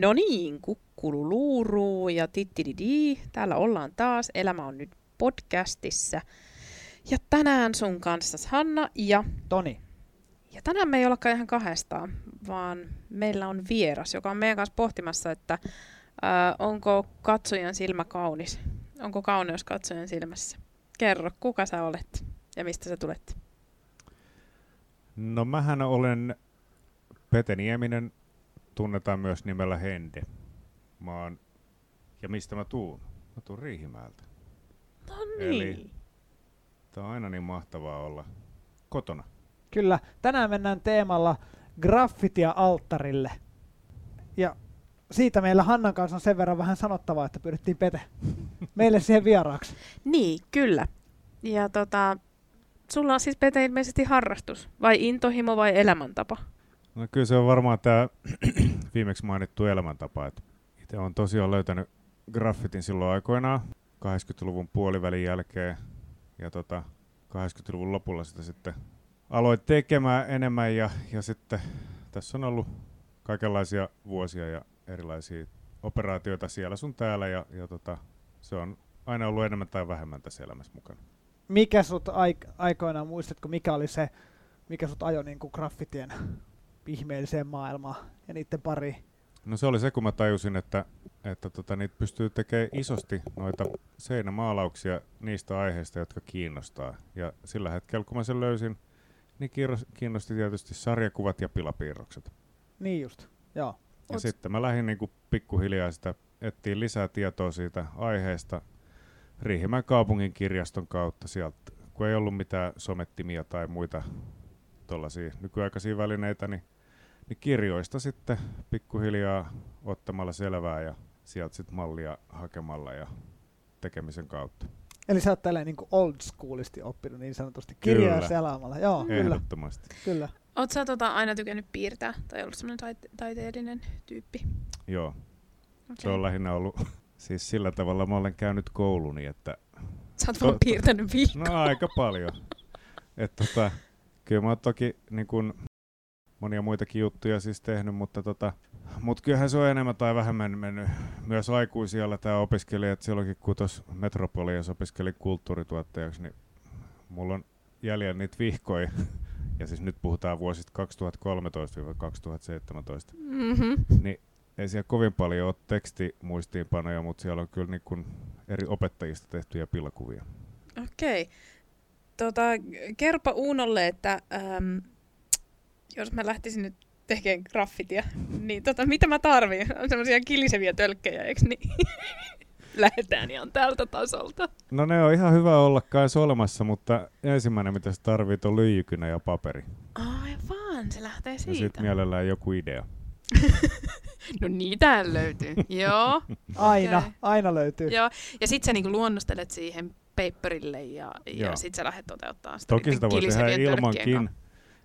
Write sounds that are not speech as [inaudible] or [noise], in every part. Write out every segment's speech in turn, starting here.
No niin, kukkulu luuruu ja tittididi. Täällä ollaan taas. Elämä on nyt podcastissa. Ja tänään sun kanssa Hanna ja... Toni. Ja tänään me ei ollakaan ihan kahdestaan, vaan meillä on vieras, joka on meidän kanssa pohtimassa, että ää, onko katsojan silmä kaunis. Onko kauneus katsojan silmässä? Kerro, kuka sä olet ja mistä sä tulet? No mähän olen Pete Nieminen, tunnetaan myös nimellä Hende. Mä oon, ja mistä mä tuun? Mä tuun Riihimäeltä. No Eli- niin. Tää on aina niin mahtavaa olla kotona. Kyllä, tänään mennään teemalla graffitia alttarille. Ja siitä meillä Hannan kanssa on sen verran vähän sanottavaa, että pyydettiin Pete meille siihen vieraaksi. [laughs] Niin, kyllä. Ja tota, sulla on siis Pete ilmeisesti harrastus, vai intohimo vai elämäntapa? No kyllä se on varmaan tämä [clears throat] viimeksi mainittu elämäntapa. Itse olen tosiaan löytänyt graffitin silloin aikoinaan 80-luvun puolivälin jälkeen ja tota, 80-luvun lopulla sitä sitten aloin tekemään enemmän ja, ja sitten tässä on ollut kaikenlaisia vuosia ja erilaisia operaatioita siellä sun täällä ja, ja tota, se on aina ollut enemmän tai vähemmän tässä elämässä mukana. Mikä sut aik- aikoinaan, muistatko, mikä oli se, mikä sut ajoi niin kuin graffitien ihmeelliseen maailmaan ja niiden pariin? No se oli se, kun mä tajusin, että, että tota, niitä pystyy tekemään isosti noita seinämaalauksia niistä aiheista, jotka kiinnostaa. Ja sillä hetkellä, kun mä sen löysin, niin kiinnos- kiinnosti tietysti sarjakuvat ja pilapiirrokset. Niin just, joo. Ja Ots- sitten mä lähdin niinku pikkuhiljaa sitä, etsiin lisää tietoa siitä aiheesta Riihimäen kaupungin kirjaston kautta sieltä, kun ei ollut mitään somettimia tai muita tuollaisia nykyaikaisia välineitä, niin, niin kirjoista sitten pikkuhiljaa ottamalla selvää ja sieltä sitten mallia hakemalla ja tekemisen kautta. Eli sä oot tälleen niin old schoolisti oppinut niin sanotusti kirjoja Kyllä. selaamalla. Joo, kyllä, Ehdottomasti. kyllä. Oot sä tota, aina tykännyt piirtää tai ollut semmoinen taite- taiteellinen tyyppi? Joo, Okay. se on lähinnä ollut [laughs] siis sillä tavalla mä olen käynyt kouluni, että Sä oot vaan to- piirtänyt viikkoa. No aika paljon. Et tota, kyllä mä oon toki niin kun, monia muitakin juttuja siis tehnyt, mutta tota, mut kyllähän se on enemmän tai vähemmän mennyt myös aikuisialla tämä opiskelija, että silloinkin kun tuossa Metropoliassa opiskelin kulttuurituottajaksi, niin mulla on jäljellä niitä vihkoja, ja siis nyt puhutaan vuosista 2013-2017, Mm-hmm. niin ei siellä kovin paljon ole tekstimuistiinpanoja, mutta siellä on kyllä niin kun eri opettajista tehtyjä pilakuvia. Okei. Tota, kerropa Uunolle, että äm, jos mä lähtisin nyt tekemään graffitia, niin tota, mitä mä tarviin? On semmoisia kiliseviä tölkkejä, eikö niin? [laughs] Lähetään ihan tältä tasolta. No ne on ihan hyvä olla kanssa olemassa, mutta ensimmäinen mitä sä tarvit on lyijykynä ja paperi. Aivan, se lähtee Ja siitä. sitten mielellään joku idea. [laughs] no niitähän löytyy. Joo. Aina, Okei. aina löytyy. Joo. Ja sit sä niinku luonnostelet siihen paperille ja, ja Joo. sit sä lähdet toteuttaa sitä Toki sitä voi tehdä ilmankin. kanssa.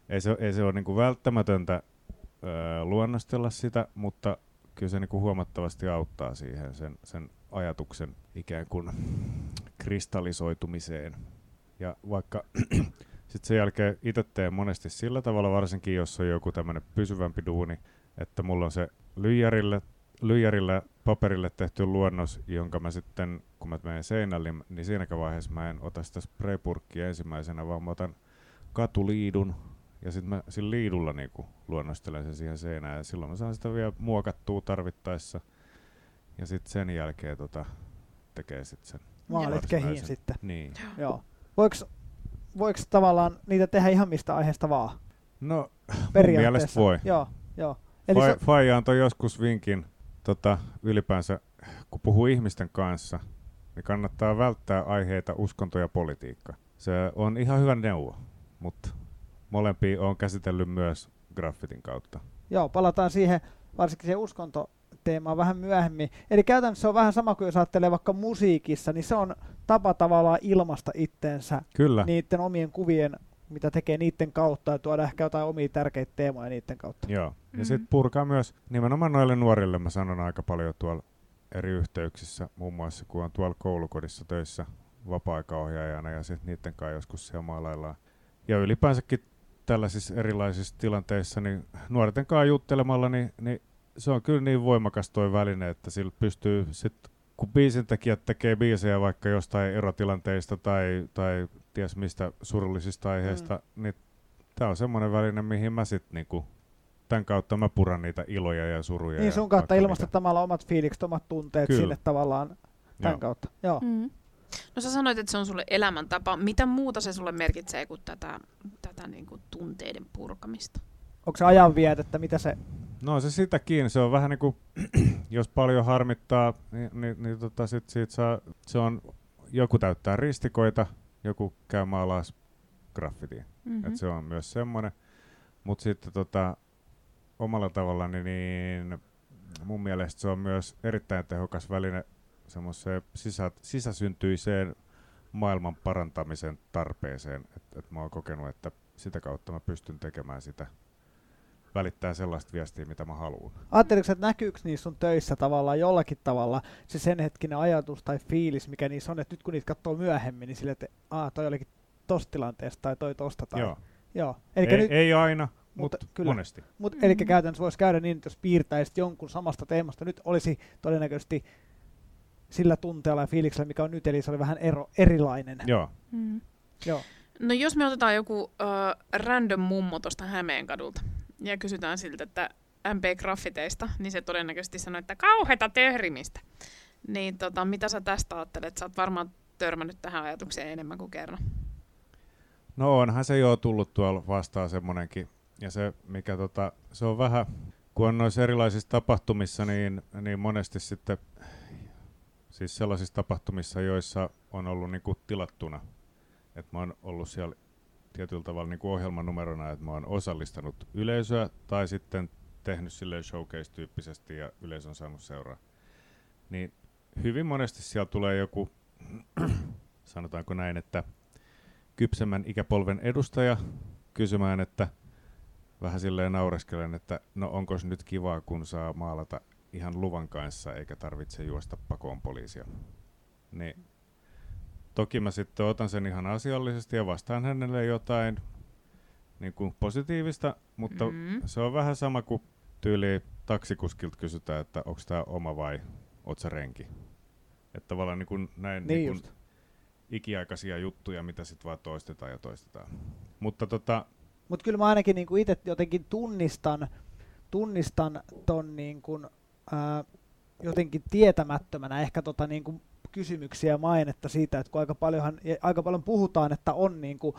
Ei se, ei se ole niinku välttämätöntä öö, luonnostella sitä, mutta kyllä se niinku huomattavasti auttaa siihen sen, sen ajatuksen ikään kuin kristallisoitumiseen. Ja vaikka [clears throat] sitten sen jälkeen itse teen monesti sillä tavalla, varsinkin jos on joku tämmöinen pysyvämpi duuni, että mulla on se lyijärille, lyijärillä paperille tehty luonnos, jonka mä sitten, kun mä menen seinälle, niin siinäkään vaiheessa mä en ota sitä spraypurkkia ensimmäisenä, vaan mä otan katuliidun ja sitten mä sillä liidulla niinku luonnostelen sen siihen seinään ja silloin mä saan sitä vielä muokattua tarvittaessa. Ja sitten sen jälkeen tota, tekee sitten sen. Maalit kehiin sitten. Niin. [gasps] Joo. Voiko, voiko tavallaan niitä tehdä ihan mistä aiheesta vaan? No, Periaatteessa. mielestä voi. Joo, joo. Eli Fai, se, Faija antoi joskus vinkin tota, ylipäänsä, kun puhuu ihmisten kanssa, niin kannattaa välttää aiheita uskonto ja politiikka. Se on ihan hyvä neuvo, mutta molempia on käsitellyt myös graffitin kautta. joo, palataan siihen, varsinkin siihen uskontoteemaan vähän myöhemmin. Eli käytännössä se on vähän sama kuin jos ajattelee vaikka musiikissa, niin se on tapa tavallaan ilmasta itteensä Kyllä, niiden omien kuvien, mitä tekee niiden kautta ja tuoda ehkä jotain omia tärkeitä teemoja niiden kautta. joo. Ja Mhm. sitten purkaa myös nimenomaan noille nuorille, mä sanon aika paljon tuolla eri yhteyksissä, muun muassa kun on tuolla koulukodissa töissä vapaa-aikaohjaajana ja sitten niiden kanssa joskus siellä maalaillaan. Ja ylipäänsäkin tällaisissa erilaisissa tilanteissa, niin nuorten kanssa juttelemalla, niin, niin se on kyllä niin voimakas toi väline, että sillä pystyy sit, kun biisintekijät tekee biisejä vaikka jostain erotilanteista tai, tai ties mistä surullisista aiheista, mm. niin tämä on semmoinen väline, mihin mä sitten niinku, tämän kautta mä puran niitä iloja ja suruja. Niin sun kautta ilmastettamalla omat fiilikset, omat tunteet Kyllä. sinne tavallaan tämän Joo. kautta. Joo. Mm. No sä sanoit, että se on sulle elämäntapa. Mitä muuta se sulle merkitsee kuin tätä, tätä niin kuin tunteiden purkamista? Onko se ajanvietettä? Mitä se... No se sitäkin. Se on vähän niin kuin, [clears throat] jos paljon harmittaa, niin, niin, niin tota sit siitä saa, se on, joku täyttää ristikoita, joku käy maalaas graffitiin. Mm-hmm. Et se on myös semmoinen. Mutta sitten tota, omalla tavallaan niin mun mielestä se on myös erittäin tehokas väline semmoiseen sisä, sisäsyntyiseen maailman parantamisen tarpeeseen. Että et mä oon kokenut, että sitä kautta mä pystyn tekemään sitä, välittää sellaista viestiä, mitä mä haluan. Ajatteliko, että näkyykö niissä sun töissä tavallaan jollakin tavalla se sen hetkinen ajatus tai fiilis, mikä niissä on, että nyt kun niitä katsoo myöhemmin, niin sille, että Aa, toi olikin tosta tilanteesta tai toi tosta. Tai... Joo. Joo. Elikkä ei, nyt, ei aina, mutta mut kyllä. monesti. Mut. Eli käytännössä voisi käydä niin, että jos piirtäisit jonkun samasta teemasta, nyt olisi todennäköisesti sillä tunteella ja fiiliksellä, mikä on nyt, eli se oli vähän ero, erilainen. Joo. Mm. Joo. No jos me otetaan joku uh, random mummo tuosta Hämeenkadulta ja kysytään siltä, että MP-graffiteista, niin se todennäköisesti sanoo, että kauheita töhrimistä. Niin tota, mitä sä tästä ajattelet? Sä oot varmaan törmännyt tähän ajatukseen enemmän kuin kerran. No onhan se jo tullut tuolla vastaan semmonenkin. Ja se, mikä tota, se on vähän, kun on noissa erilaisissa tapahtumissa, niin, niin monesti sitten, siis sellaisissa tapahtumissa, joissa on ollut niinku tilattuna, että mä oon ollut siellä tietyllä tavalla niin ohjelmanumerona, että mä oon osallistanut yleisöä tai sitten tehnyt silleen showcase-tyyppisesti ja yleisö on saanut seuraa. Niin hyvin monesti siellä tulee joku, [clears throat] sanotaanko näin, että kypsemmän ikäpolven edustaja kysymään, että vähän silleen naureskelen, että no onko nyt kivaa, kun saa maalata ihan luvan kanssa eikä tarvitse juosta pakoon poliisia. Niin toki mä sitten otan sen ihan asiallisesti ja vastaan hänelle jotain niin kuin positiivista, mutta mm. se on vähän sama kuin tyyli taksikuskilta kysytään, että onko tämä oma vai oot sä renki. Että tavallaan niin kuin näin niin niin kuin ikiaikaisia juttuja, mitä sitten vaan toistetaan ja toistetaan. Mutta tota... Mut kyllä mä ainakin niin itse jotenkin tunnistan, tunnistan ton niin kuin, jotenkin tietämättömänä ehkä tota niin kuin kysymyksiä ja mainetta siitä, että kun aika, paljonhan, aika paljon puhutaan, että on niin kuin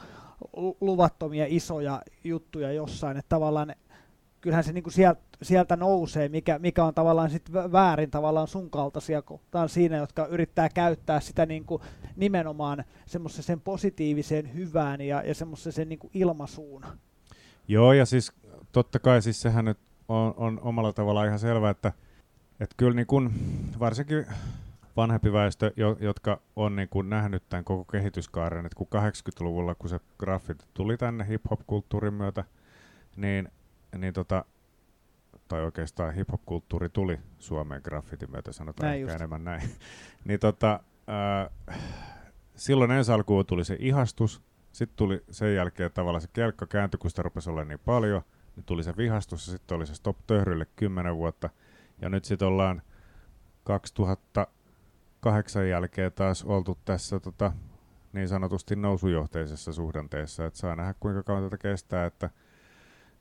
luvattomia isoja juttuja jossain, että tavallaan kyllähän se niin kuin sieltä, sieltä nousee, mikä, mikä on tavallaan sit väärin tavallaan sun kaltaisia kohtaan siinä, jotka yrittää käyttää sitä niin kuin nimenomaan semmoisen sen positiiviseen hyvään ja, ja semmoisen sen niin kuin ilmaisuun. Joo, ja siis totta kai siis sehän nyt on, on omalla tavallaan ihan selvää, että, että kyllä niin kuin, varsinkin vanhempi väestö, jo, jotka on niin kuin nähnyt tämän koko kehityskaaren, että kun 80-luvulla, kun se graffiti tuli tänne hip-hop-kulttuurin myötä, niin, niin tota, tai oikeastaan hip-hop-kulttuuri tuli Suomeen graffitin myötä, sanotaan näin ehkä just. enemmän näin, [laughs] niin tota, äh, silloin ensi alkuun tuli se ihastus, sitten tuli sen jälkeen tavallaan se kelkka kääntyi, kun sitä rupesi olla niin paljon, niin tuli se vihastus ja sitten oli se stop töhrylle kymmenen vuotta, ja nyt sitten ollaan 2000 kahdeksan jälkeen taas oltu tässä tota, niin sanotusti nousujohteisessa suhdanteessa, että saa nähdä kuinka kauan tätä kestää, että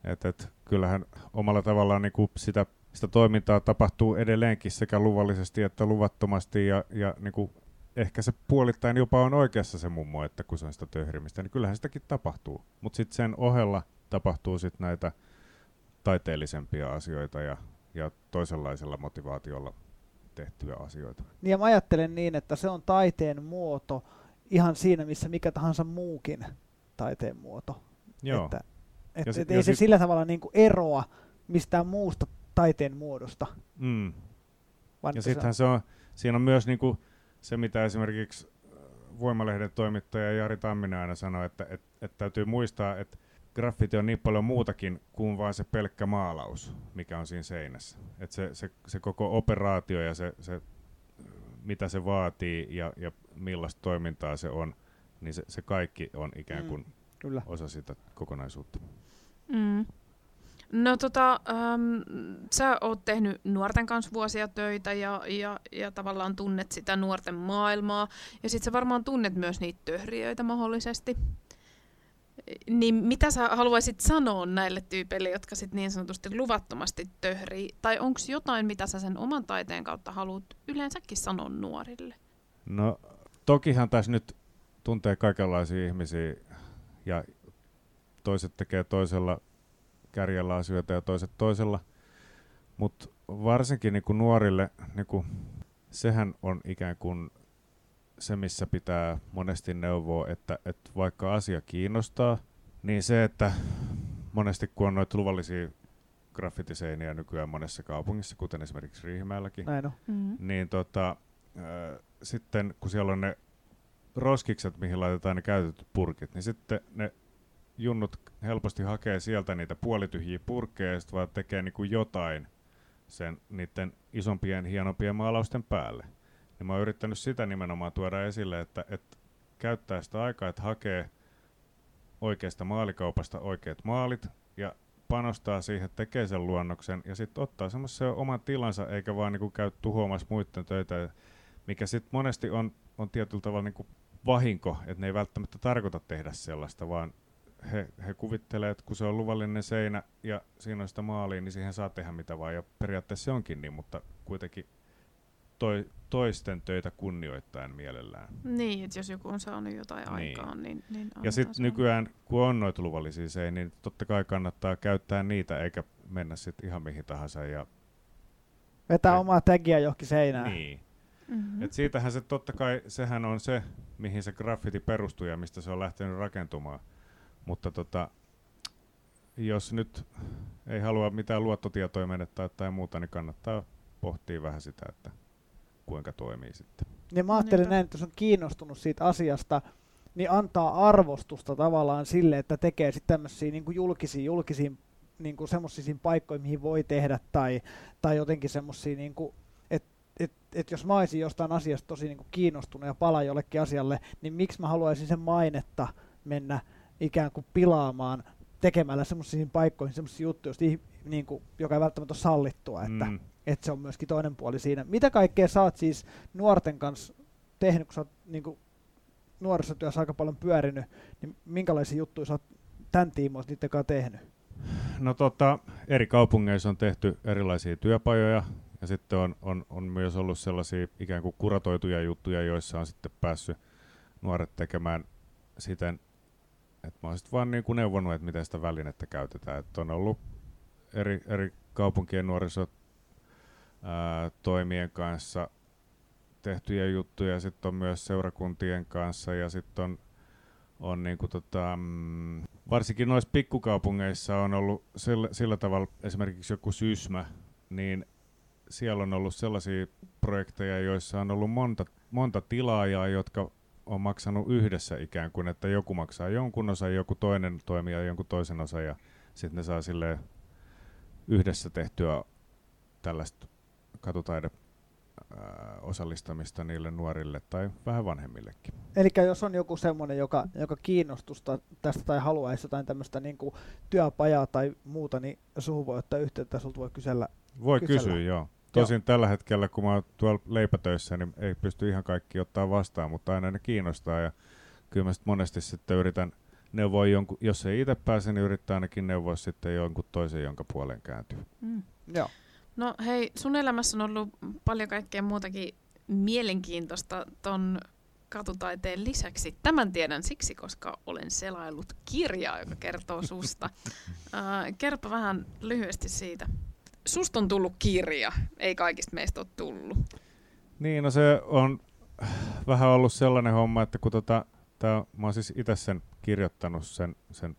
et, et, kyllähän omalla tavallaan niin kuin sitä, sitä toimintaa tapahtuu edelleenkin sekä luvallisesti että luvattomasti ja, ja niin kuin ehkä se puolittain jopa on oikeassa se mummo, että kun se on sitä töhrimistä, niin kyllähän sitäkin tapahtuu. Mutta sitten sen ohella tapahtuu sitten näitä taiteellisempia asioita ja, ja toisenlaisella motivaatiolla tehtyjä asioita. Niin ja mä ajattelen niin, että se on taiteen muoto ihan siinä, missä mikä tahansa muukin taiteen muoto. Joo. Että, et, et, et ei se sillä tavalla niin kuin eroa mistään muusta taiteen muodosta. Mm. ja sittenhän se on, siinä on myös niin kuin se, mitä esimerkiksi äh, Voimalehden toimittaja Jari Tamminen aina sanoi, että, että, että täytyy muistaa, että graffiti on niin paljon muutakin kuin vain se pelkkä maalaus, mikä on siinä seinässä. Et se, se, se koko operaatio ja se, se, mitä se vaatii ja, ja millaista toimintaa se on, niin se, se kaikki on ikään mm, kuin mm, kyllä. osa sitä kokonaisuutta. Mm. No tota, äm, sä oot tehnyt nuorten kanssa vuosia töitä ja, ja, ja tavallaan tunnet sitä nuorten maailmaa. Ja sit sä varmaan tunnet myös niitä töhriöitä mahdollisesti. Niin mitä sä haluaisit sanoa näille tyypeille, jotka sit niin sanotusti luvattomasti töhrii? Tai onko jotain, mitä sä sen oman taiteen kautta haluat yleensäkin sanoa nuorille? No tokihan tässä nyt tuntee kaikenlaisia ihmisiä ja toiset tekee toisella kärjellä asioita ja toiset toisella. Mutta varsinkin niin kuin nuorille, niin kuin, sehän on ikään kuin se, missä pitää monesti neuvoa, että, että vaikka asia kiinnostaa, niin se, että monesti kun on noita luvallisia graffitiseiniä nykyään monessa kaupungissa, kuten esimerkiksi Riihimäelläkin, Näin on. Mm-hmm. niin tota, äh, sitten kun siellä on ne roskikset, mihin laitetaan ne käytetyt purkit, niin sitten ne junnut helposti hakee sieltä niitä puolityhjiä purkkeja ja sitten vaan tekee niinku jotain sen niiden isompien, hienompien maalausten päälle. Niin mä oon yrittänyt sitä nimenomaan tuoda esille, että, että käyttää sitä aikaa, että hakee oikeasta maalikaupasta oikeat maalit ja panostaa siihen, tekee sen luonnoksen ja sitten ottaa semmoisen oman tilansa eikä vaan niinku käy tuhoamassa muiden töitä, mikä sitten monesti on, on tietyllä tavalla niinku vahinko, että ne ei välttämättä tarkoita tehdä sellaista, vaan he, he kuvittelee, että kun se on luvallinen seinä ja siinä on sitä maalia, niin siihen saa tehdä mitä vaan. Ja periaatteessa se onkin niin, mutta kuitenkin toi, toisten töitä kunnioittaen mielellään. Niin, että jos joku on saanut jotain Niin. aikaan, niin, niin Ja sitten se nykyään, kun on noita luvallisia seiniä, niin totta kai kannattaa käyttää niitä, eikä mennä sitten ihan mihin tahansa. Ja, Vetää Ei. omaa tagia johonkin seinään. niin. Mhm. Et siitähän se totta kai, sehän on se, mihin se graffiti perustuu ja mistä se on lähtenyt rakentumaan. Mutta tota, jos nyt ei halua mitään luottotietoja menettää tai muuta, niin kannattaa pohtia vähän sitä, että kuinka toimii sitten. Niin mä ajattelin Niinpä. näin, että jos on kiinnostunut siitä asiasta, niin antaa arvostusta tavallaan sille, että tekee sitten tämmöisiä niin kuin julkisia, julkisiin niin kuin semmoisiin paikkoihin, mihin voi tehdä, tai, tai jotenkin semmoisia, niin kuin, että et, et jos mä olisin jostain asiasta tosi niin kuin kiinnostunut ja palaa jollekin asialle, niin miksi mä haluaisin sen mainetta mennä ikään kuin pilaamaan tekemällä semmoisiin paikkoihin semmoisia juttuja, niin kuin, joka ei välttämättä ole sallittua, että Mm. Että se on myöskin toinen puoli siinä. Mitä kaikkea sä oot siis nuorten kanssa tehnyt, kun sä oot niin nuorisotyössä aika paljon pyörinyt, niin minkälaisia juttuja sä oot tämän tiimoilta niiden kanssa tehnyt? No tota, eri kaupungeissa on tehty erilaisia työpajoja ja sitten on, on, on myös ollut sellaisia ikään kuin kuratoituja juttuja, joissa on sitten päässyt nuoret tekemään siten, että mä oon sitten vaan niin kuin neuvonut, että miten sitä välinettä käytetään. Että on ollut eri, eri kaupunkien nuoriso ää, toimien kanssa tehtyjä juttuja, ja sitten on myös seurakuntien kanssa, ja sitten on, on niinku tota, mm, varsinkin noissa pikkukaupungeissa on ollut sillä, sillä tavalla, esimerkiksi joku Sysmä, niin siellä on ollut sellaisia projekteja, joissa on ollut monta, monta tilaajaa, jotka on maksanut yhdessä ikään kuin, että joku maksaa jonkun osan, joku toinen toimija jonkun toisen osan, ja sitten ne saa silleen yhdessä tehtyä tällaista katutaide osallistamista niille nuorille tai vähän vanhemmillekin. Eli jos on joku semmoinen, joka, joka kiinnostusta tästä tai haluaisi jotain tämmöistä niin kuin työpajaa tai muuta, niin suhun voi ottaa yhteyttä, sulta voi kysellä. Voi Kysellä. kysyä, joo. Tosin tällä hetkellä, kun mä oon tuolla leipätöissä, niin ei pysty ihan kaikki ottaa vastaan, mutta aina ne kiinnostaa. Ja kyllä mä sit monesti sitten yritän neuvoa jonkun, jos ei itse pääse, niin yrittää ainakin neuvoa sitten jonkun toisen, jonka puolen kääntyy. Mm. Joo. No hei, sun elämässä on ollut paljon kaikkea muutakin mielenkiintoista ton katutaiteen lisäksi. Tämän tiedän siksi, koska olen selaillut kirjaa, joka kertoo susta. [laughs] Uh, kerropa vähän lyhyesti siitä. Susta on tullut kirja, ei kaikista meistä ole tullut. Niin, no se on vähän ollut sellainen homma, että kun tota, tää, mä oon siis itse sen kirjoittanut sen, sen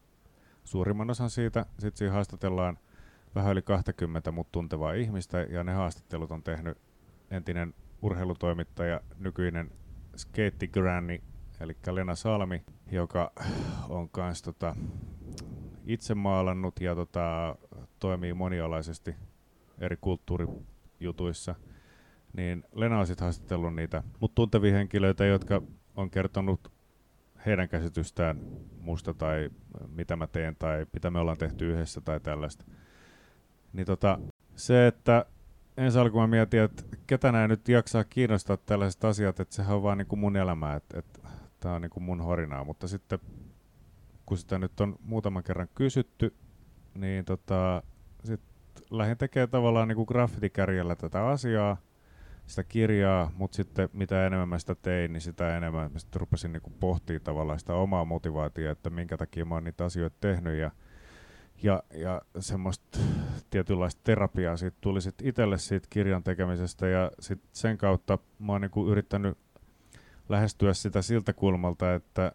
suurimman osan siitä, sitten siinä haastatellaan vähän yli 20 mut tuntevaa ihmistä, ja ne haastattelut on tehnyt entinen urheilutoimittaja, nykyinen skeittigranni, eli Lena Salmi, joka on kans tota, itse maalannut ja tota, toimii monialaisesti eri kulttuurijutuissa niin Lena on sitten haastatellut niitä mut tuntevia henkilöitä, jotka on kertonut heidän käsitystään musta tai mitä mä teen tai mitä me ollaan tehty yhdessä tai tällaista. Niin tota, se, että ensi alkuun mä mietin, että ketä nämä nyt jaksaa kiinnostaa tällaiset asiat, että sehän on vaan niin kuin mun elämä, että, että tämä on niin kuin mun horinaa, mutta sitten kun sitä nyt on muutaman kerran kysytty, niin tota, sit lähdin tekemään tavallaan niin kuin graffitikärjellä tätä asiaa, sitä kirjaa, mutta sitten mitä enemmän mä sitä tein, niin sitä enemmän mä sitten rupesin niin pohtimaan tavallaan sitä omaa motivaatiota, että minkä takia mä oon niitä asioita tehnyt. Ja, ja, ja semmoista tietynlaista terapiaa siitä tuli sitten itselle siitä kirjan tekemisestä ja sitten sen kautta mä oon niin yrittänyt lähestyä sitä siltä kulmalta, että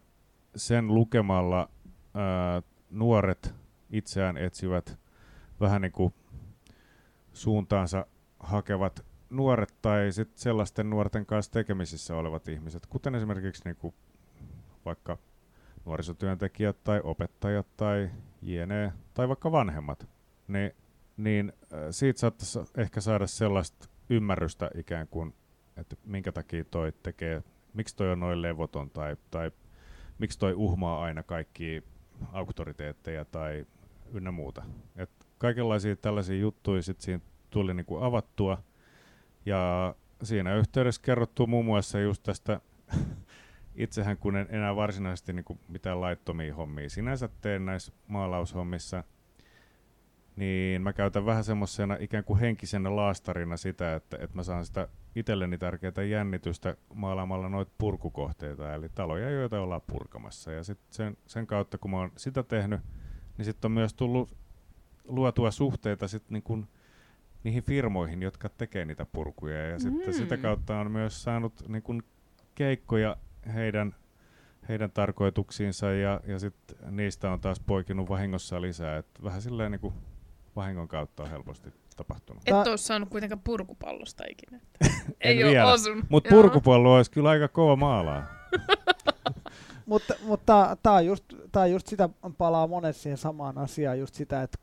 sen lukemalla ää, nuoret itseään etsivät vähän niin kuin suuntaansa hakevat nuoret tai sit sellaisten nuorten kanssa tekemisissä olevat ihmiset, kuten esimerkiksi niin kuin vaikka nuorisotyöntekijät tai opettajat tai jne, tai vaikka vanhemmat, niin, niin siitä saattaisi ehkä saada sellaista ymmärrystä ikään kuin, että minkä takia toi tekee, miksi toi on noin levoton tai, tai miksi toi uhmaa aina kaikki auktoriteetteja tai ynnä muuta. Et kaikenlaisia tällaisia juttuja sit siinä tuli niinku avattua – ja siinä yhteydessä kerrottu muun muassa just tästä, [laughs] itsehän kun en enää varsinaisesti niin mitään laittomia hommia sinänsä teen näissä maalaushommissa, niin mä käytän vähän semmoisena ikään kuin henkisenä laastarina sitä, että, että mä saan sitä itselleni tärkeää jännitystä maalaamalla noita purkukohteita, eli taloja, joita ollaan purkamassa. Ja sit sen, sen kautta, kun mä oon sitä tehnyt, niin sitten on myös tullut luotua suhteita sit niin kuin niihin firmoihin, jotka tekee niitä purkuja. Ja mm. sitten sitä kautta on myös saanut niin kuin keikkoja heidän, heidän tarkoituksiinsa ja, ja sitten niistä on taas poikinut vahingossa lisää. Et vähän silleen niin kuin vahingon kautta on helposti tapahtunut. Et ole saanut kuitenkaan purkupallosta ikinä. [laughs] Ei ole osunut. Mutta purkupallo olisi kyllä aika kova maalaa. [laughs] mutta mutta tämä on, just, tää on just sitä, palaa monesti siihen samaan asiaan, just sitä, että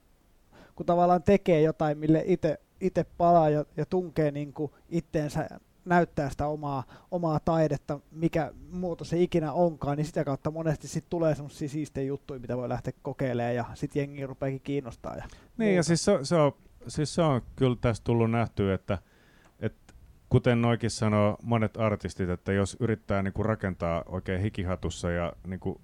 kun tavallaan tekee jotain, mille itse itse palaa ja, ja tunkee niin kuin itteensä näyttää sitä omaa, omaa taidetta, mikä muoto se ikinä onkaan, niin sitä kautta monesti sit tulee semmoisia siistejä juttuja, mitä voi lähteä kokeilemaan ja sitten jengi rupeakin kiinnostaa. Ja niin ja siis se, se, on, siis se on kyllä tässä tullut nähtyä, että, että kuten noikin sanoo monet artistit, että jos yrittää niinku rakentaa oikein hikihatussa ja niinku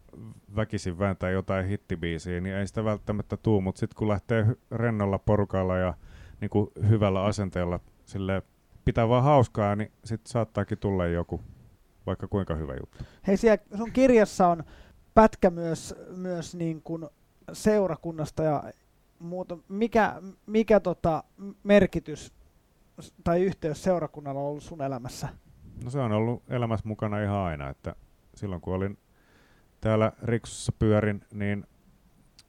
väkisin vääntää jotain hittibiisiä, niin ei sitä välttämättä tuu, mutta sitten kun lähtee rennolla porukalla ja niin kuin hyvällä asenteella sille pitää vaan hauskaa, niin sitten saattaakin tulla joku vaikka kuinka hyvä juttu. Hei, siellä sun kirjassa on pätkä myös, myös niin kuin seurakunnasta ja muuta. Mikä, mikä tota merkitys tai yhteys seurakunnalla on ollut sun elämässä? No se on ollut elämässä mukana ihan aina, että silloin kun olin täällä Riksussa pyörin, niin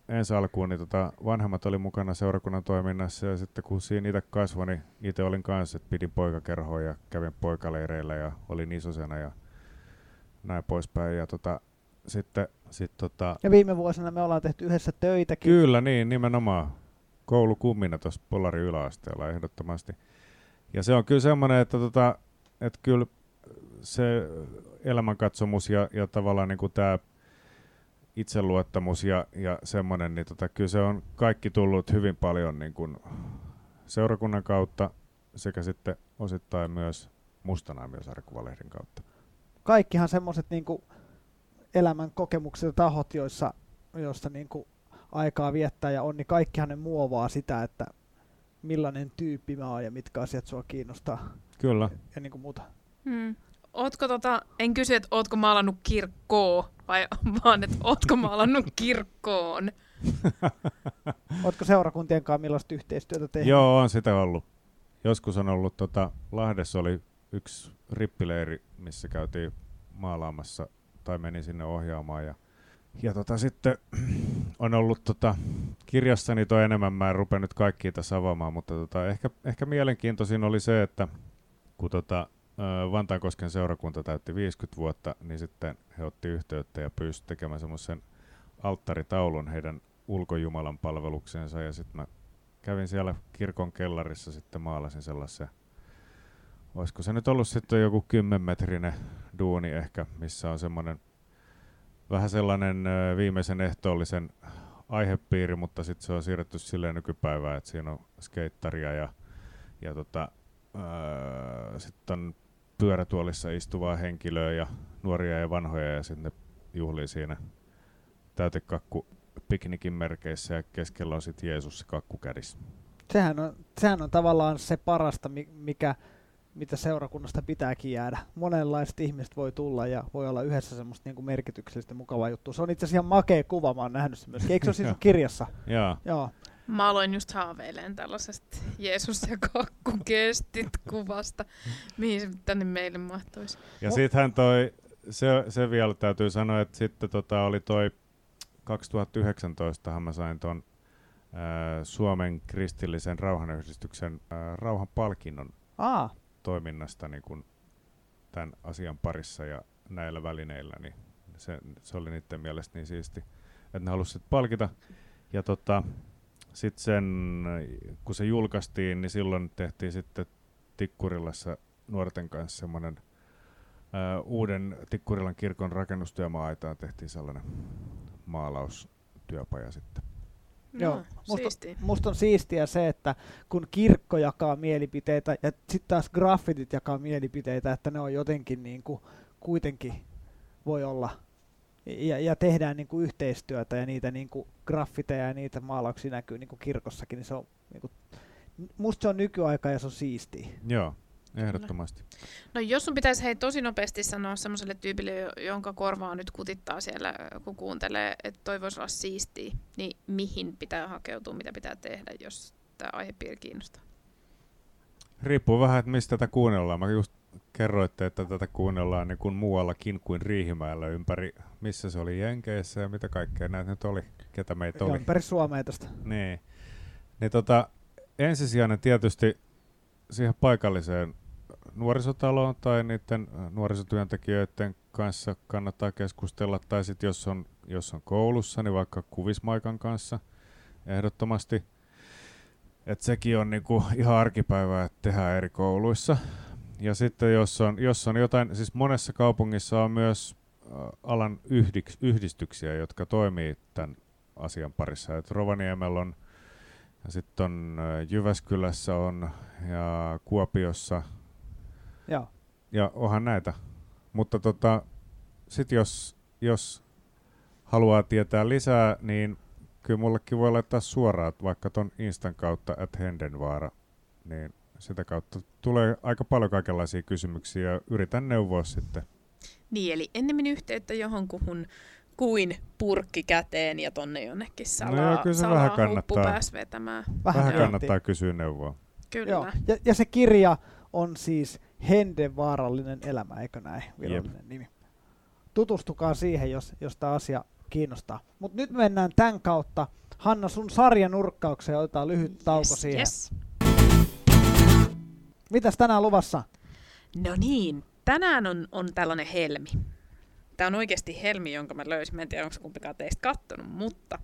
ensi alkuun niin tota, vanhemmat oli mukana seurakunnan toiminnassa ja sitten kun siinä itse kasvoi, niin itse olin kanssa, että pidin poikakerhoa ja kävin poikaleireillä ja olin isosena ja näin poispäin. Ja tota, sitten, sit tota... Ja viime vuosina me ollaan tehty yhdessä töitäkin. Kyllä, niin, nimenomaan. Koulukummina tuossa Polari yläasteella ehdottomasti. Ja se on kyllä semmoinen, että, tota, että kyllä se elämänkatsomus ja, ja tavallaan niin tämä itseluottamus ja, ja semmoinen, niin tota, kyllä se on kaikki tullut hyvin paljon niin kuin seurakunnan kautta sekä sitten osittain myös Mustanaamiosarkuvalehden kautta. Kaikkihan semmoiset niin elämän kokemukset ja tahot, joissa, joissa niin kuin aikaa viettää ja on, niin kaikkihan ne muovaa sitä, että millainen tyyppi mä oon ja mitkä asiat sua kiinnostaa. Kyllä. Ja, ja niin kuin muuta. Hmm. Ootko tota, en kysy, että ootko maalannut kirkkoa, vai [laughs] vaan, että ootko maalannut kirkkoon? [laughs] ootko seurakuntien kanssa millaista yhteistyötä tehnyt? Joo, on sitä ollut. Joskus on ollut, tota, Lahdessa oli yksi rippileiri, missä käytiin maalaamassa, tai meni sinne ohjaamaan. Ja, ja tota, sitten [clears throat] on ollut tota, kirjassani toi enemmän, mä en rupea nyt kaikkia tässä avaamaan, mutta tota, ehkä, ehkä mielenkiintoisin oli se, että kun tota, Vantaankosken seurakunta täytti 50 vuotta, niin sitten he otti yhteyttä ja pyysi tekemään semmoisen alttaritaulun heidän ulkojumalan palvelukseensa. Ja sitten mä kävin siellä kirkon kellarissa sitten maalasin sellaisen olisiko se nyt ollut sitten joku kymmenmetrinen duuni ehkä, missä on semmoinen vähän sellainen viimeisen ehtoollisen aihepiiri, mutta sitten se on siirretty silleen nykypäivään, että siinä on skeittaria ja, ja tota, sitten on pyörätuolissa istuvaa henkilöä ja nuoria ja vanhoja ja sitten ne juhlii siinä täytekakku piknikin merkeissä ja keskellä on sitten Jeesus se kakku kädessä. Sehän on, sehän on tavallaan se parasta, mikä, mitä seurakunnasta pitääkin jäädä. Monenlaiset ihmiset voi tulla ja voi olla yhdessä semmoista niin kuin merkityksellistä mukavaa juttua. Se on itse asiassa ihan makea kuva, mä oon nähnyt sen myös. Eikö se ole siis [laughs] kirjassa? Joo. Mä aloin just haaveileen tällaisesta Jeesus ja kakku kestit kuvasta, mihin se tänne meille mahtuisi. Ja sittenhän toi, se, se vielä täytyy sanoa, että sitten tota oli toi 2019 mä sain ton Suomen kristillisen rauhanyhdistyksen äh, rauhanpalkinnon Aa. toiminnasta niin kun tämän asian parissa ja näillä välineillä, niin se, se oli niiden mielestä niin siisti, että ne halusivat palkita. Ja tota, sitten sen, kun se julkaistiin, niin silloin tehtiin sitten Tikkurilassa nuorten kanssa semmoinen uuden Tikkurilan kirkon rakennustyömaa-aitaan tehtiin sellainen maalaustyöpaja sitten. No, Joo, musta, musta on siistiä se, että kun kirkko jakaa mielipiteitä ja sitten taas graffitit jakaa mielipiteitä, että ne on jotenkin niin kuin, kuitenkin voi olla ja, ja tehdään niin kuin yhteistyötä ja niitä niin kuin graffiteja ja niitä maalauksia näkyy niin kuin kirkossakin, niin se on niin kuin, musta se on nykyaika ja se on siistiä. Joo, ehdottomasti. No jos sun pitäisi hei tosi nopeasti sanoa semmoiselle tyypille, jonka korvaa nyt kutittaa siellä, kun kuuntelee, että toi voisi olla siistiä, niin mihin pitää hakeutua, mitä pitää tehdä, jos tämä aihepiiri kiinnostaa? Riippuu vähän, että mistä tätä kuunnellaan. Mä just kerroitte, että tätä kuunnellaan niin kuin muuallakin kuin Riihimäellä ympäri, missä se oli Jenkeissä ja mitä kaikkea näitä nyt oli, ketä meitä oli. ympäri Suomea tästä. Niin. niin tota, ensisijainen tietysti siihen paikalliseen nuorisotaloon tai niiden nuorisotyöntekijöiden kanssa kannattaa keskustella, tai sitten jos on, jos on koulussa, niin vaikka kuvismaikan kanssa ehdottomasti. Et sekin on niinku ihan arkipäivää, että tehdään eri kouluissa. Ja sitten jos on, jos on jotain, siis monessa kaupungissa on myös alan yhdiks, yhdistyksiä, jotka toimii tämän asian parissa. Et Rovaniemellä on, ja sitten on Jyväskylässä on, ja Kuopiossa. Ja, ja onhan näitä. Mutta tota, sitten jos, jos haluaa tietää lisää, niin kyllä mullekin voi laittaa suoraan, vaikka ton Instan kautta, at Hendenvaara, niin sitä kautta tulee aika paljon kaikenlaisia kysymyksiä ja yritän neuvoa sitten. Niin, eli ennemmin yhteyttä johonkuhun kuin purkki käteen ja tonne jonnekin salaa, no joo, kyllä se vähän kannattaa, pääs vetämään. Vähän, vähän kannattaa kysyä neuvoa. Kyllä. Joo. Ja, ja se kirja on siis Henden vaarallinen elämä, eikö näin virallinen Jep. nimi. Tutustukaa siihen, jos, jos tämä asia kiinnostaa. Mutta nyt mennään tämän kautta. Hanna, sun sarjan urkkaukseen otetaan lyhyt yes, tauko siihen. Yes. Mitäs tänään luvassa? No niin, tänään on, on tällainen helmi. Tämä on oikeasti helmi, jonka mä löysin. Mä en tiedä, onko kumpikaan teistä kattonut, mutta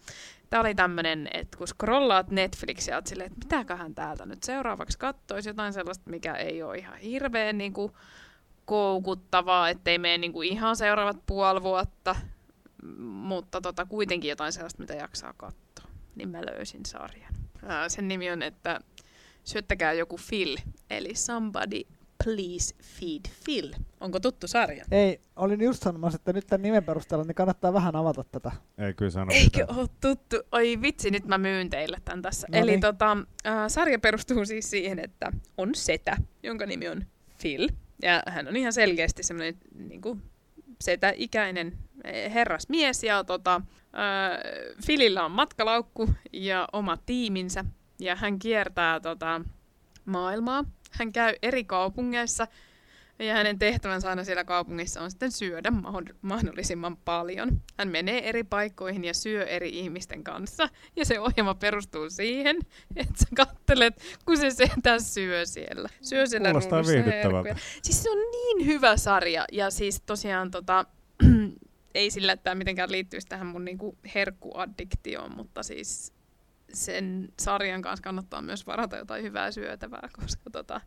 tämä oli tämmöinen, että kun scrollaat Netflixiä, oot silleen, että mitäköhän täältä nyt seuraavaksi kattoisi jotain sellaista, mikä ei ole ihan hirveän niin kuin, koukuttavaa, ettei mene niin kuin, ihan seuraavat puoli vuotta, mutta tota, kuitenkin jotain sellaista, mitä jaksaa katsoa. Niin mä löysin sarjan. Ää, sen nimi on, että syöttäkää joku Phil, eli Somebody Please Feed Phil. Onko tuttu sarja? Ei, olin just sanomassa, että nyt tämän nimen perusteella niin kannattaa vähän avata tätä. Ei kyllä sano Eikö ole tuttu? Oi vitsi, nyt mä myyn teille tämän tässä. No Eli niin. tota, äh, sarja perustuu siis siihen, että on setä, jonka nimi on Phil. Ja hän on ihan selkeästi semmoinen niin kuin setä-ikäinen eh, herrasmies. Ja tota, äh, Philillä on matkalaukku ja oma tiiminsä ja hän kiertää tota, maailmaa. Hän käy eri kaupungeissa ja hänen tehtävänsä aina siellä kaupungissa on sitten syödä mahdollisimman paljon. Hän menee eri paikkoihin ja syö eri ihmisten kanssa. Ja se ohjelma perustuu siihen, että sä kattelet, kun se setä syö siellä. Syö siellä Kuulostaa viihdyttävältä. Siis se on niin hyvä sarja. Ja siis tosiaan tota, [clears throat] ei sillä, että tämä mitenkään liittyisi tähän mun niinku herkkuaddiktioon, mutta siis sen sarjan kanssa kannattaa myös varata jotain hyvää syötävää, koska tota,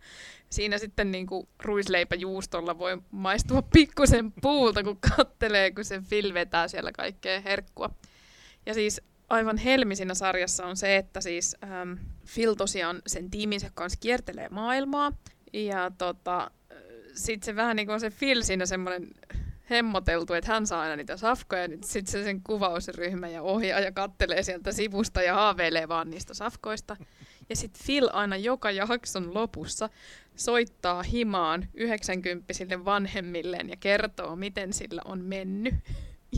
siinä sitten niin kuin ruisleipäjuustolla voi maistua pikkusen puulta, kun kattelee, kun se Phil vetää siellä kaikkea herkkua. Ja siis aivan helmi siinä sarjassa on se, että siis ähm, Phil tosiaan sen tiiminsä kanssa kiertelee maailmaa. Ja tota, sitten se vähän niin kuin se Phil siinä semmoinen hemmoteltu, että hän saa aina niitä safkoja, niin sitten se sen kuvausryhmä ja ohjaaja kattelee sieltä sivusta ja haaveilee vaan niistä safkoista. Ja sitten Phil aina joka jakson lopussa soittaa himaan 90 vanhemmilleen ja kertoo, miten sillä on mennyt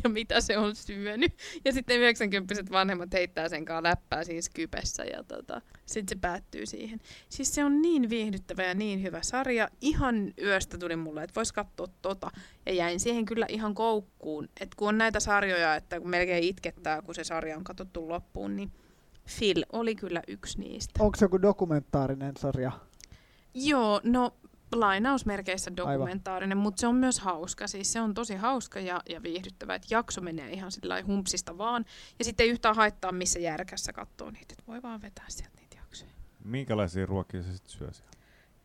ja mitä se on syönyt. Ja sitten 90 vanhemmat heittää sen kanssa läppää siinä skypessä ja tota, sitten se päättyy siihen. Siis se on niin viihdyttävä ja niin hyvä sarja. Ihan yöstä tuli mulle, että vois katsoa tota. Ja jäin siihen kyllä ihan koukkuun. Että kun on näitä sarjoja, että kun melkein itkettää, kun se sarja on katsottu loppuun, niin Phil oli kyllä yksi niistä. Onko se joku dokumentaarinen sarja? Joo, no lainausmerkeissä dokumentaarinen, mutta se on myös hauska. Siis se on tosi hauska ja, ja viihdyttävä, että jakso menee ihan sillä humpsista vaan. Ja sitten ei yhtään haittaa, missä järkässä katsoo niitä, että voi vaan vetää sieltä niitä jaksoja. Minkälaisia ruokia se sitten syö siellä?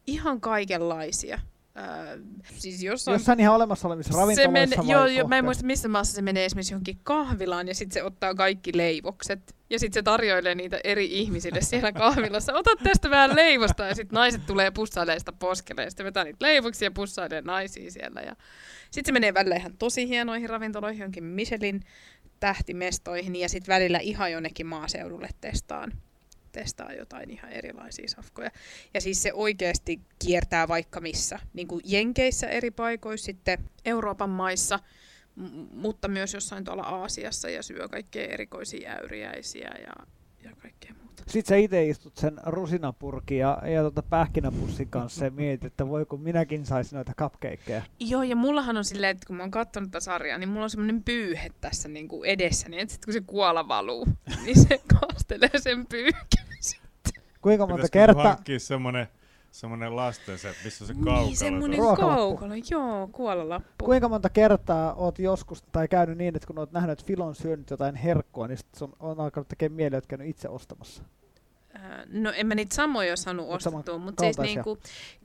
Ihan kaikenlaisia. Äh, siis jossain... Jossain ihan olemassa olevissa ravintoloissa men, vai joo, joo, mä en muista missä maassa se menee esimerkiksi johonkin kahvilaan ja sitten se ottaa kaikki leivokset ja sitten se tarjoilee niitä eri ihmisille siellä [laughs] kahvilassa. Ota tästä vähän leivosta ja sitten naiset tulee pussailemaan sitä poskelle ja sitten vetää niitä leivoksia ja pussailee naisia siellä. Ja sitten se menee välillä ihan tosi hienoihin ravintoloihin, johonkin Michelin tähtimestoihin ja sitten välillä ihan jonnekin maaseudulle testaan testaa jotain ihan erilaisia safkoja. Ja siis se oikeasti kiertää vaikka missä, niin kuin Jenkeissä eri paikoissa, sitten Euroopan maissa, m- mutta myös jossain tuolla Aasiassa ja syö kaikkea erikoisia äyriäisiä ja. Sitten sä itse istut sen rusinapurkin ja, ja tota pähkinäpussin kanssa ja mietit, että voi kun minäkin saisin noita cupcakeja. Joo, ja mullahan on silleen, että kun mä oon katsonut tätä sarjaa, niin mulla on semmoinen pyyhe tässä niin kuin edessä, niin että sit kun se kuola valuu, [laughs] niin se kastelee sen pyyhkeen sitten. Kuinka monta Pitäisikö kertaa... hankkia semmonen, semmonen lastenset, missä on se kaukalo. Niin, semmoinen kaukalo, joo, kuolalappu. Kuinka monta kertaa oot joskus tai käynyt niin, että kun oot nähnyt, että Filon syönyt jotain herkkua, niin sit on alkanut tekemään mieli, että käynyt itse ostamassa. Äh, No en mä niitä samoja saanut Mut ostettua, mutta siis niinku,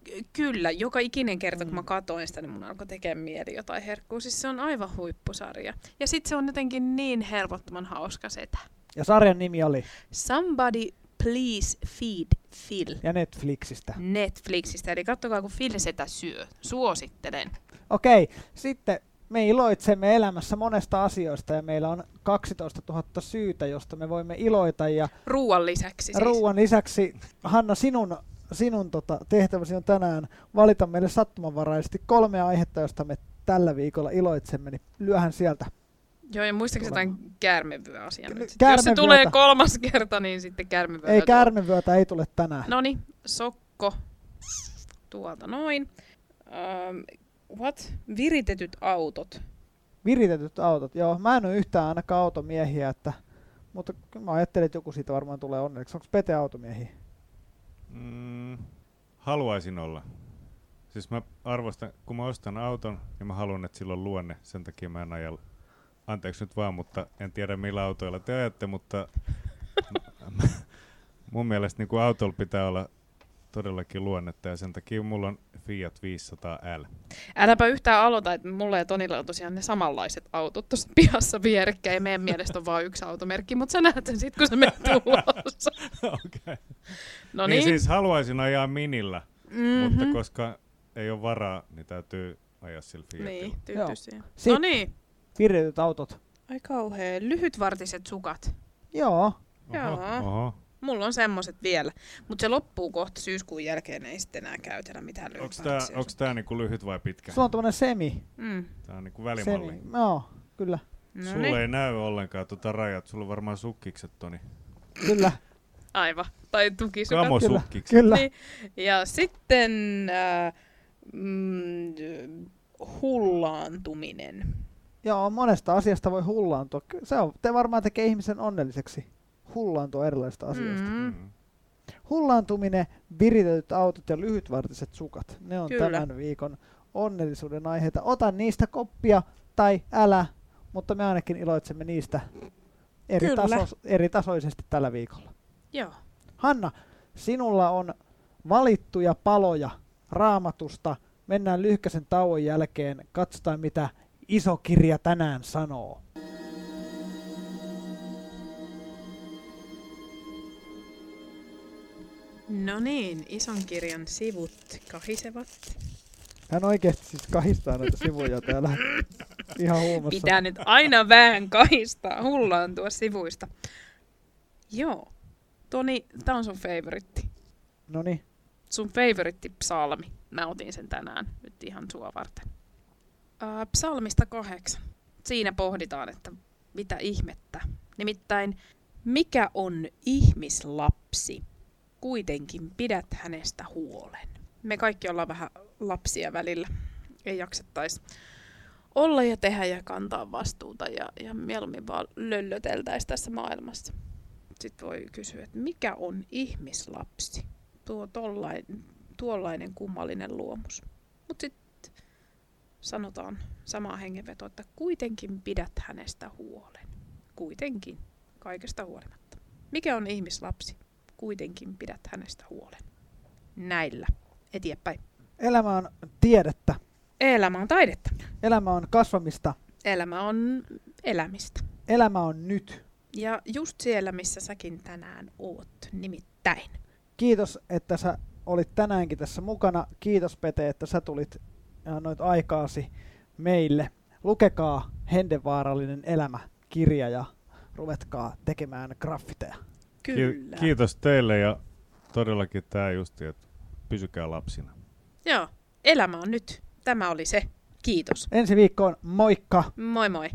ky- kyllä, joka ikinen kerta kun mä Mm. katoin sitä, niin mun alkoi tekemään mieli jotain herkkua. Siis se on aivan huippusarja. Ja sitten se on jotenkin niin helpottoman hauska setä. Ja sarjan nimi oli Somebody Please Feed Phil ja Netflixistä. Netflixistä. Eli kattokaa, kun Phil setä syö. Suosittelen. Okei, sitten me iloitsemme elämässä monesta asioista ja meillä on 12 000 syytä, josta me voimme iloita ja Ruuan lisäksi siis. ruuan lisäksi, Hanna, sinun, sinun tota, tehtäväsi on tänään valita meille sattumanvaraisesti kolme aihetta, josta me tällä viikolla iloitsemme, niin lyöhän sieltä. Joo, ja muistaakseni jotain käärmevyöasiaa Ky- nyt. Jos se käärmevyötä. tulee kolmas kerta, niin sitten käärmevyö. Ei käärmevyötä ei tule tänään. No niin, sokko. Tuolta noin. What? Viritetyt autot. Viritetyt autot, joo. Mä en ole yhtään ainakaan automiehiä, että, mutta kyllä mä ajattelin, että joku siitä varmaan tulee onnelliseksi. Onko Pete automiehiä? Mm, haluaisin olla. Siis mä arvostan, kun mä ostan auton, niin mä haluan, että sillä on luonne. Sen takia mä en aja, anteeksi nyt vaan, mutta en tiedä millä autoilla te ajatte, mutta [laughs] mun mielestä niin autolla pitää olla todellakin luonnetta ja sen takia mulla on Fiat 500L. Äläpä yhtään aloita, että mulla ja Tonilla on tosiaan ne samanlaiset autot tuossa pihassa vierekkäin. Ja meidän mielestä on vain yksi automerkki, mutta sä näet sen sitten, kun sä menet ulos. [laughs] okay. No niin niin. siis haluaisin ajaa minillä, mm-hmm. mutta koska ei ole varaa, niin täytyy ajaa sillä Fiatilla. Niin, Joo. tyyty siihen. Sit- No niin. Viritetyt autot. Ai kauhea. Lyhytvartiset sukat. Joo. Joo. Oho, oho. Mulla on semmoset vielä. Mutta se loppuu kohta syyskuun jälkeen, ei sitten enää käytellä mitään Onks tää, lyhytvartisia onks tää niinku lyhyt vai pitkä? Sulla on tämmönen semi. Mm. Tää on niinku välimalli. semi. Joo, kyllä. No Sulla niin. ei näy ollenkaan tota rajat. Sulla on varmaan sukkikset, Toni. Kyllä, Aivan. Tai tukisukat. Kamosukkikset. kyllä. Niin. Ja sitten äh, mm, hullaantuminen. Joo, monesta asiasta voi hullaantua. Se on, te varmaan tekee ihmisen onnelliseksi. Hullaantua erilaisista asioista. Mm. Mm. Mm. Hullaantuminen, viritetyt autot ja lyhytvartiset sukat. Ne on Kyllä. tämän viikon onnellisuuden aiheita. Ota niistä koppia tai älä, mutta me ainakin iloitsemme niistä eri, taso, eri tasoisesti tällä viikolla. Joo. Hanna, sinulla on valittuja paloja raamatusta. Mennään lyhkäisen tauon jälkeen. Katsotaan, mitä iso kirja tänään sanoo. No niin, ison kirjan sivut kahisevat. Hän oikeasti siis kahistaa näitä sivuja täällä ihan huumassa. Pitää nyt aina vähän kahistaa. Hullaan tuo sivuista. Joo. Toni, tää on sun favoritti. No niin, Sun favoritti psalmi. Mä otin sen tänään nyt ihan sua varten. Ää, psalmista kahdeksan. Siinä pohditaan, että mitä ihmettä. Nimittäin, mikä on ihmislapsi? Kuitenkin pidät hänestä huolen. Me kaikki ollaan vähän lapsia välillä. Ei jaksettaisi olla ja tehdä ja kantaa vastuuta ja, ja mieluummin vaan löllöteltäisiin tässä maailmassa. Sitten voi kysyä, että mikä on ihmislapsi? Tuo tollain, tuollainen kummallinen luomus. Mutta sitten sanotaan samaa hengenvetoa, että kuitenkin pidät hänestä huolen. Kuitenkin, kaikesta huolimatta. Mikä on ihmislapsi? Kuitenkin pidät hänestä huolen. Näillä eteenpäin. elämä on tiedettä. Elämä on taidetta. Elämä on kasvamista. Elämä on elämistä. Elämä on nyt. Ja just siellä, missä säkin tänään oot, nimittäin. Kiitos, että sä olit tänäänkin tässä mukana. Kiitos Pete, että sä tulit ja annoit aikaasi meille. Lukekaa Hendenvaarallinen elämä kirja ja ruvetkaa tekemään graffiteja. Kyllä. Ki- kiitos teille ja todellakin tämä justi, että pysykää lapsina. Joo, elämä on nyt. Tämä oli se. Kiitos. Ensi viikkoon, moikka! Moi moi.